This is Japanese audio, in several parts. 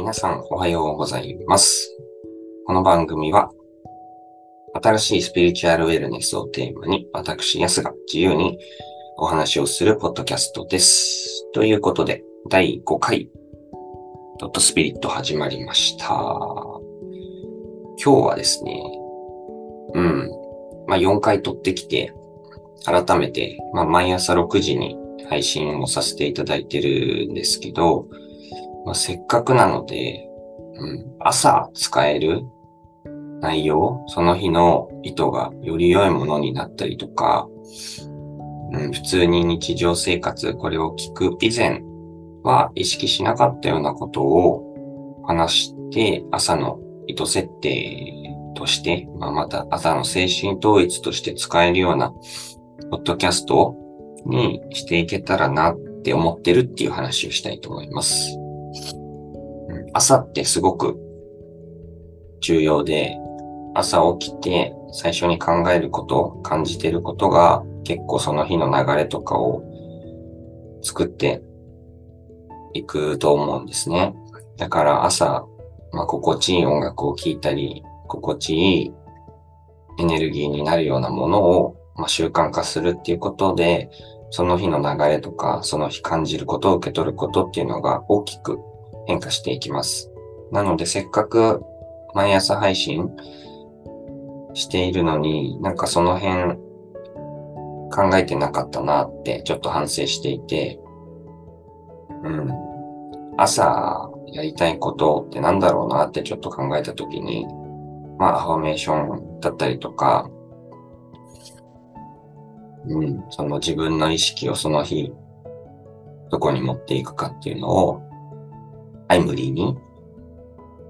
皆さんおはようございます。この番組は、新しいスピリチュアルウェルネスをテーマに、私、ヤスが自由にお話をするポッドキャストです。ということで、第5回、ドットスピリット始まりました。今日はですね、うん、まあ4回撮ってきて、改めて、まあ毎朝6時に配信をさせていただいてるんですけど、まあ、せっかくなので、うん、朝使える内容、その日の意図がより良いものになったりとか、うん、普通に日常生活、これを聞く以前は意識しなかったようなことを話して、朝の意図設定として、まあ、また朝の精神統一として使えるような、ポッドキャストにしていけたらなって思ってるっていう話をしたいと思います。朝ってすごく重要で、朝起きて最初に考えること、感じてることが結構その日の流れとかを作っていくと思うんですね。だから朝、まあ、心地いい音楽を聴いたり、心地いいエネルギーになるようなものを、まあ、習慣化するっていうことで、その日の流れとか、その日感じることを受け取ることっていうのが大きく変化していきます。なので、せっかく毎朝配信しているのに、なんかその辺考えてなかったなってちょっと反省していて、うん。朝やりたいことってなんだろうなってちょっと考えたときに、まあ、アファメーションだったりとか、うん、その自分の意識をその日、どこに持っていくかっていうのを、タイムリーに、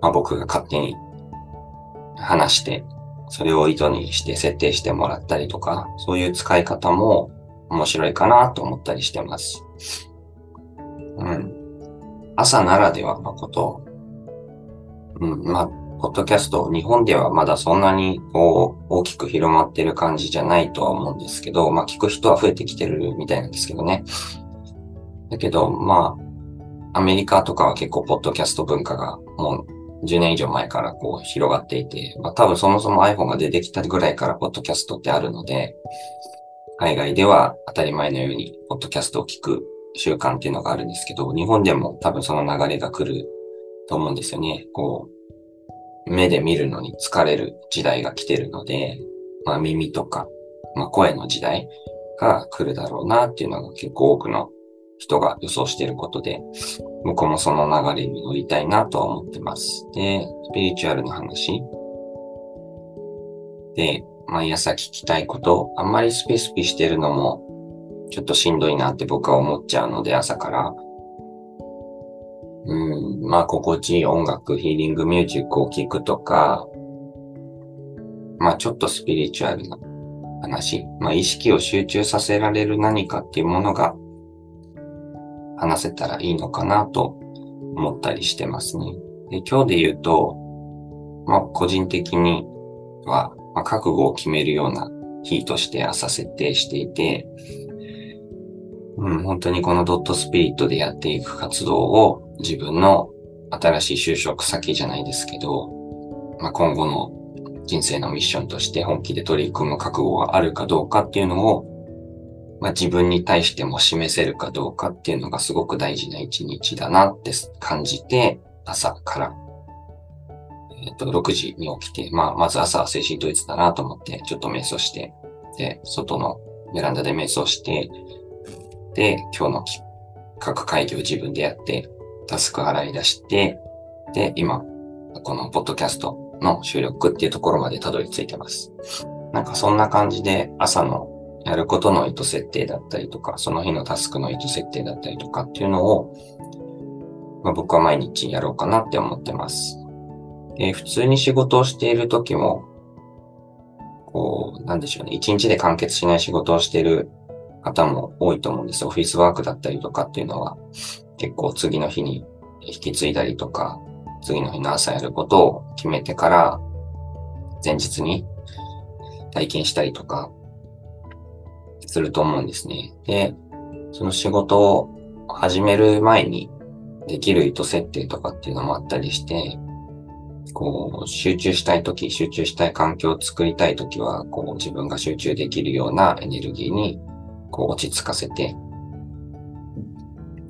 まあ、僕が勝手に話して、それを意図にして設定してもらったりとか、そういう使い方も面白いかなと思ったりしてます。うん。朝ならではのこと、うん、まあ、ポッドキャスト、日本ではまだそんなにこう大きく広まってる感じじゃないとは思うんですけど、まあ聞く人は増えてきてるみたいなんですけどね。だけど、まあ、アメリカとかは結構ポッドキャスト文化がもう10年以上前からこう広がっていて、まあ多分そもそも iPhone が出てきたぐらいからポッドキャストってあるので、海外では当たり前のようにポッドキャストを聞く習慣っていうのがあるんですけど、日本でも多分その流れが来ると思うんですよね。こう、目で見るのに疲れる時代が来てるので、まあ耳とか、まあ声の時代が来るだろうなっていうのが結構多くの人が予想していることで、僕もその流れに乗りたいなとは思ってます。で、スピリチュアルの話。で、毎朝聞きたいこと、あんまりスピスピしてるのもちょっとしんどいなって僕は思っちゃうので朝から、うん、まあ、心地いい音楽、ヒーリングミュージックを聴くとか、まあ、ちょっとスピリチュアルな話、まあ、意識を集中させられる何かっていうものが話せたらいいのかなと思ったりしてますね。で、今日で言うと、まあ、個人的には、まあ、覚悟を決めるような日として朝設定していて、うん、本当にこのドットスピリットでやっていく活動を自分の新しい就職先じゃないですけど、まあ、今後の人生のミッションとして本気で取り組む覚悟があるかどうかっていうのを、まあ、自分に対しても示せるかどうかっていうのがすごく大事な一日だなって感じて、朝から、えっ、と、6時に起きて、まあ、まず朝は精神統一だなと思って、ちょっと瞑想して、で、外のベランダで瞑想して、で、今日の各会議を自分でやって、タスク洗い出して、で、今、このポッドキャストの収録っていうところまでたどり着いてます。なんかそんな感じで朝のやることの意図設定だったりとか、その日のタスクの意図設定だったりとかっていうのを、まあ、僕は毎日やろうかなって思ってます。で、普通に仕事をしている時も、こう、なんでしょうね、一日で完結しない仕事をしている方も多いと思うんです。オフィスワークだったりとかっていうのは、結構次の日に引き継いだりとか、次の日の朝やることを決めてから、前日に体験したりとか、すると思うんですね。で、その仕事を始める前に、できる意図設定とかっていうのもあったりして、こう、集中したいとき、集中したい環境を作りたいときは、こう、自分が集中できるようなエネルギーに、こう、落ち着かせて、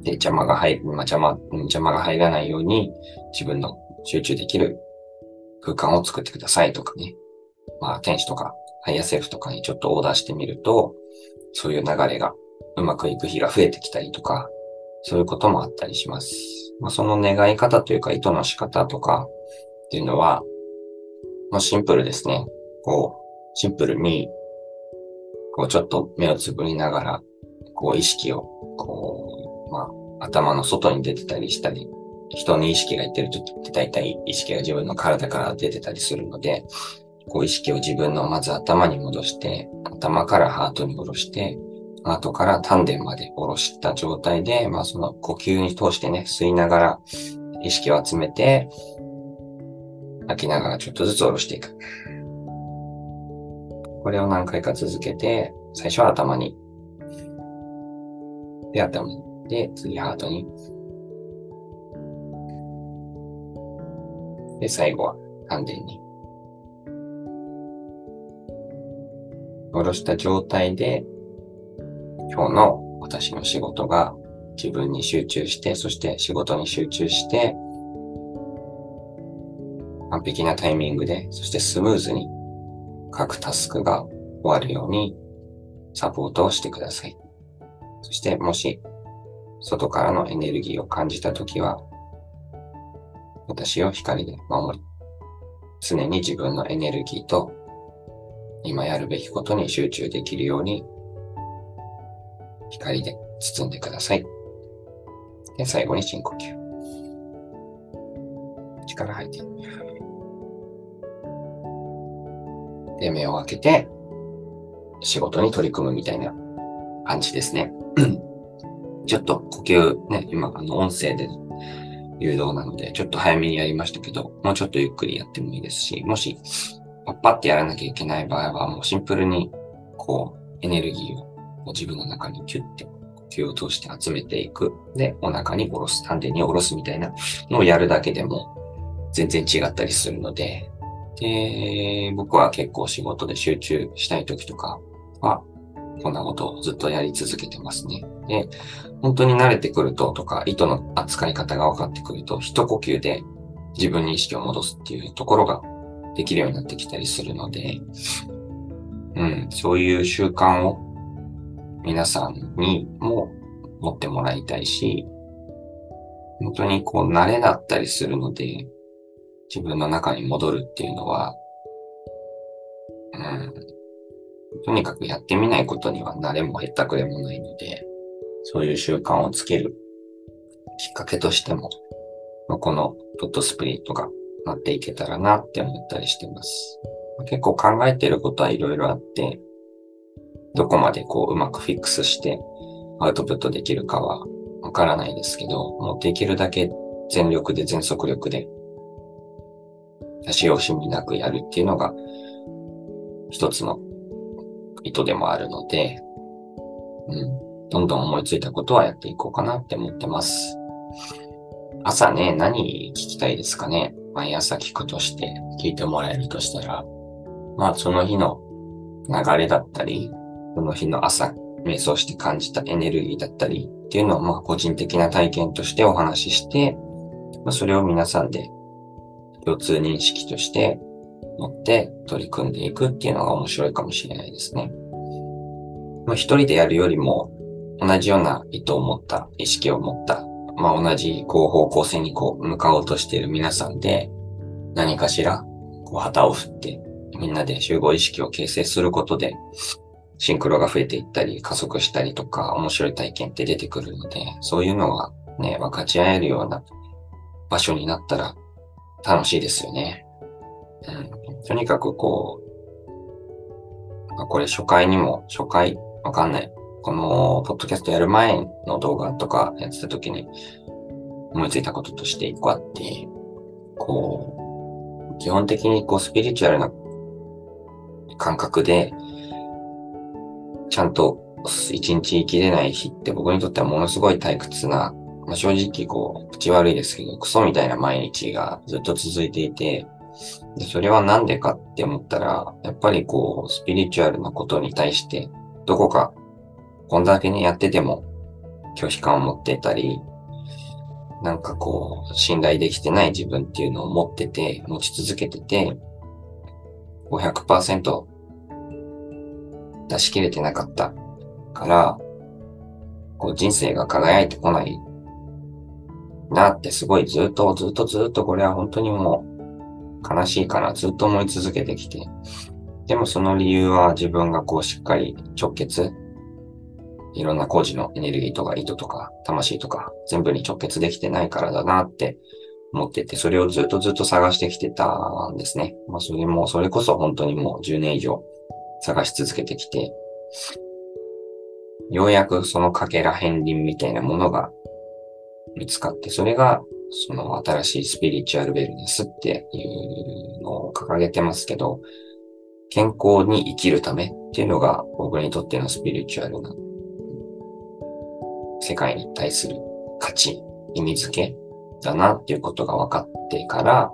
で、邪魔が入る、まあ、邪魔、邪魔が入らないように、自分の集中できる空間を作ってくださいとかね。まあ、天使とか、ハイヤーセルフとかにちょっとオーダーしてみると、そういう流れがうまくいく日が増えてきたりとか、そういうこともあったりします。まあ、その願い方というか意図の仕方とかっていうのは、まあ、シンプルですね。こう、シンプルに、こうちょっと目をつぶりながら、こう意識を、こう、まあ、頭の外に出てたりしたり、人に意識がいってる時って大体意識が自分の体から出てたりするので、こう意識を自分のまず頭に戻して、頭からハートに下ろして、後から丹田まで下ろした状態で、まあその呼吸に通してね、吸いながら意識を集めて、吐きながらちょっとずつ下ろしていく。これを何回か続けて、最初は頭に。で、頭に。で、次ハートに。で、最後は丹田に。下ろした状態で、今日の私の仕事が自分に集中して、そして仕事に集中して、完璧なタイミングで、そしてスムーズに各タスクが終わるようにサポートをしてください。そしてもし外からのエネルギーを感じたときは、私を光で守り、常に自分のエネルギーと今やるべきことに集中できるように光で包んでください。で、最後に深呼吸。力吐いて。で、目を開けて、仕事に取り組むみたいな感じですね。ちょっと呼吸ね、今、あの、音声で誘導なので、ちょっと早めにやりましたけど、もうちょっとゆっくりやってもいいですし、もし、パッパってやらなきゃいけない場合は、もうシンプルに、こう、エネルギーを自分の中にキュッて呼吸を通して集めていく。で、お腹に下ろす、丹田に下ろすみたいなのをやるだけでも全然違ったりするので、で、僕は結構仕事で集中したい時とかは、こんなことをずっとやり続けてますね。で、本当に慣れてくるととか、糸の扱い方が分かってくると、一呼吸で自分に意識を戻すっていうところができるようになってきたりするので、うん、そういう習慣を皆さんにも持ってもらいたいし、本当にこう慣れだったりするので、自分の中に戻るっていうのは、うん、とにかくやってみないことには慣れもへったくれもないので、そういう習慣をつけるきっかけとしても、このドットスプリットがなっていけたらなって思ったりしてます。結構考えてることはいろいろあって、どこまでこううまくフィックスしてアウトプットできるかはわからないですけど、もうできるだけ全力で全速力で、出し惜しみなくやるっていうのが一つの意図でもあるので、うん、どんどん思いついたことはやっていこうかなって思ってます。朝ね、何聞きたいですかね？毎朝聞くとして聞いてもらえるとしたら、まあその日の流れだったり、その日の朝、瞑想して感じたエネルギーだったりっていうのを、まあ、個人的な体験としてお話しして、まあ、それを皆さんで共通認識として持って取り組んでいくっていうのが面白いかもしれないですね。まあ、一人でやるよりも同じような意図を持った、意識を持った、まあ、同じこう方向性にこう向かおうとしている皆さんで何かしらこう旗を振ってみんなで集合意識を形成することでシンクロが増えていったり、加速したりとか、面白い体験って出てくるので、そういうのがね、分かち合えるような場所になったら楽しいですよね。うん、とにかくこう、これ初回にも、初回、わかんない。この、ポッドキャストやる前の動画とかやってた時に思いついたこととして一個あって、こう、基本的にこうスピリチュアルな感覚でちゃんと一日生きれない日って僕にとってはものすごい退屈なまあ、正直こう、口悪いですけど、クソみたいな毎日がずっと続いていて、でそれはなんでかって思ったら、やっぱりこう、スピリチュアルなことに対して、どこか、こんだけね、やってても、拒否感を持ってたり、なんかこう、信頼できてない自分っていうのを持ってて、持ち続けてて、500%出し切れてなかったから、こう人生が輝いてこないなってすごいずっとずっとずっとこれは本当にもう悲しいからずっと思い続けてきて。でもその理由は自分がこうしっかり直結、いろんな工事のエネルギーとか意図とか魂とか全部に直結できてないからだなって思ってて、それをずっとずっと探してきてたんですね。まあそれも、それこそ本当にもう10年以上探し続けてきて、ようやくそのかけら片鱗みたいなものが見つかって、それがその新しいスピリチュアルウェルネスっていうのを掲げてますけど、健康に生きるためっていうのが僕にとってのスピリチュアルな世界に対する価値、意味付けだなっていうことが分かってから、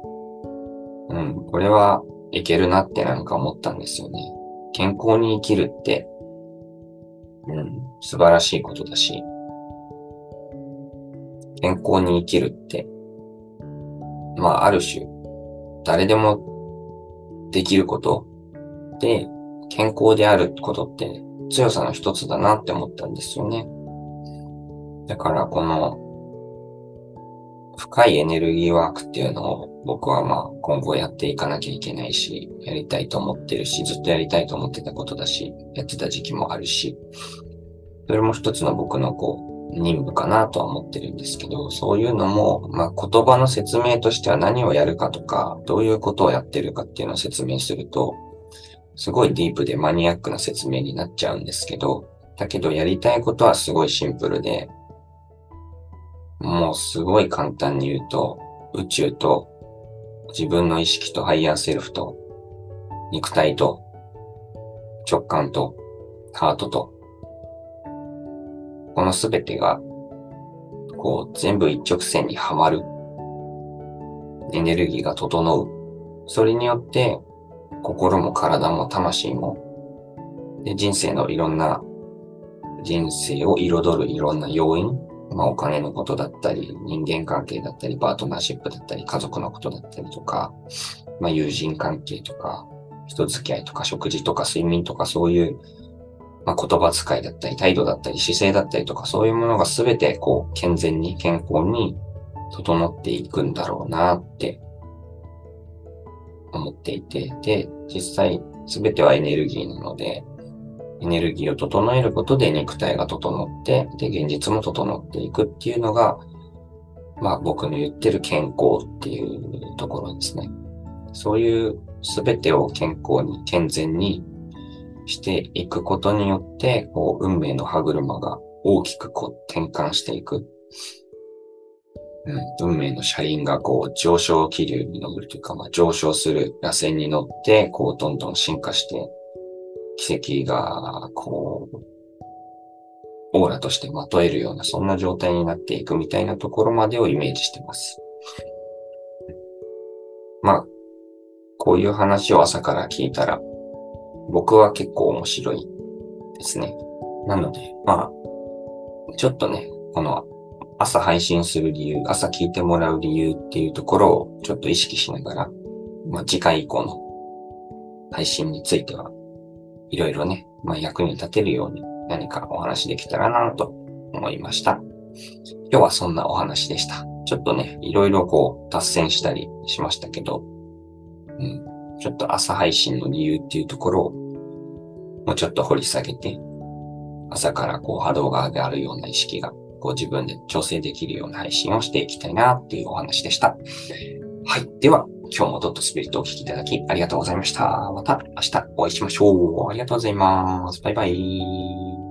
うん、これはいけるなってなんか思ったんですよね。健康に生きるって、うん、素晴らしいことだし、健康に生きるって、まあ、ある種、誰でもできることで、健康であることって強さの一つだなって思ったんですよね。だからこの深いエネルギーワークっていうのを僕はまあ今後やっていかなきゃいけないし、やりたいと思ってるし、ずっとやりたいと思ってたことだし、やってた時期もあるし、それも一つの僕のこう、任務かなとは思ってるんですけど、そういうのも、まあ言葉の説明としては何をやるかとか、どういうことをやってるかっていうのを説明すると、すごいディープでマニアックな説明になっちゃうんですけど、だけどやりたいことはすごいシンプルで、もうすごい簡単に言うと、宇宙と自分の意識とハイヤーセルフと肉体と直感とハートとこのすべてがこう全部一直線にはまるエネルギーが整う。それによって心も体も魂もで人生のいろんな人生を彩るいろんな要因まあ、お金のことだったり、人間関係だったり、パートナーシップだったり、家族のことだったりとか、まあ、友人関係とか、人付き合いとか、食事とか、睡眠とか、そういう、まあ、言葉遣いだったり、態度だったり、姿勢だったりとか、そういうものが全て、こう、健全に、健康に整っていくんだろうなって思っていて、で、実際、全てはエネルギーなので、エネルギーを整えることで肉体が整って、で、現実も整っていくっていうのが、まあ僕の言ってる健康っていうところですね。そういう全てを健康に、健全にしていくことによって、こう、運命の歯車が大きくこう転換していく。うん、運命の車輪がこう上昇気流に乗るというか、まあ、上昇する螺旋に乗って、こうどんどん進化して奇跡が、こう、オーラとしてまとえるような、そんな状態になっていくみたいなところまでをイメージしてます。まあ、こういう話を朝から聞いたら、僕は結構面白いですね。なので、まあ、ちょっとね、この朝配信する理由、朝聞いてもらう理由っていうところをちょっと意識しながら、まあ次回以降の配信についてはいろいろね、まあ、役に立てるように何かお話できたらなと思いました。今日はそんなお話でした。ちょっとね、いろいろこう達成したりしましたけど、うん、ちょっと朝配信の理由っていうところをもうちょっと掘り下げて、朝からこう波動が上がるような意識がこう自分で調整できるような配信をしていきたいなっていうお話でした。はい。では、今日もドットスピリットをお聞きいただきありがとうございました。また明日お会いしましょう。ありがとうございます。バイバイ。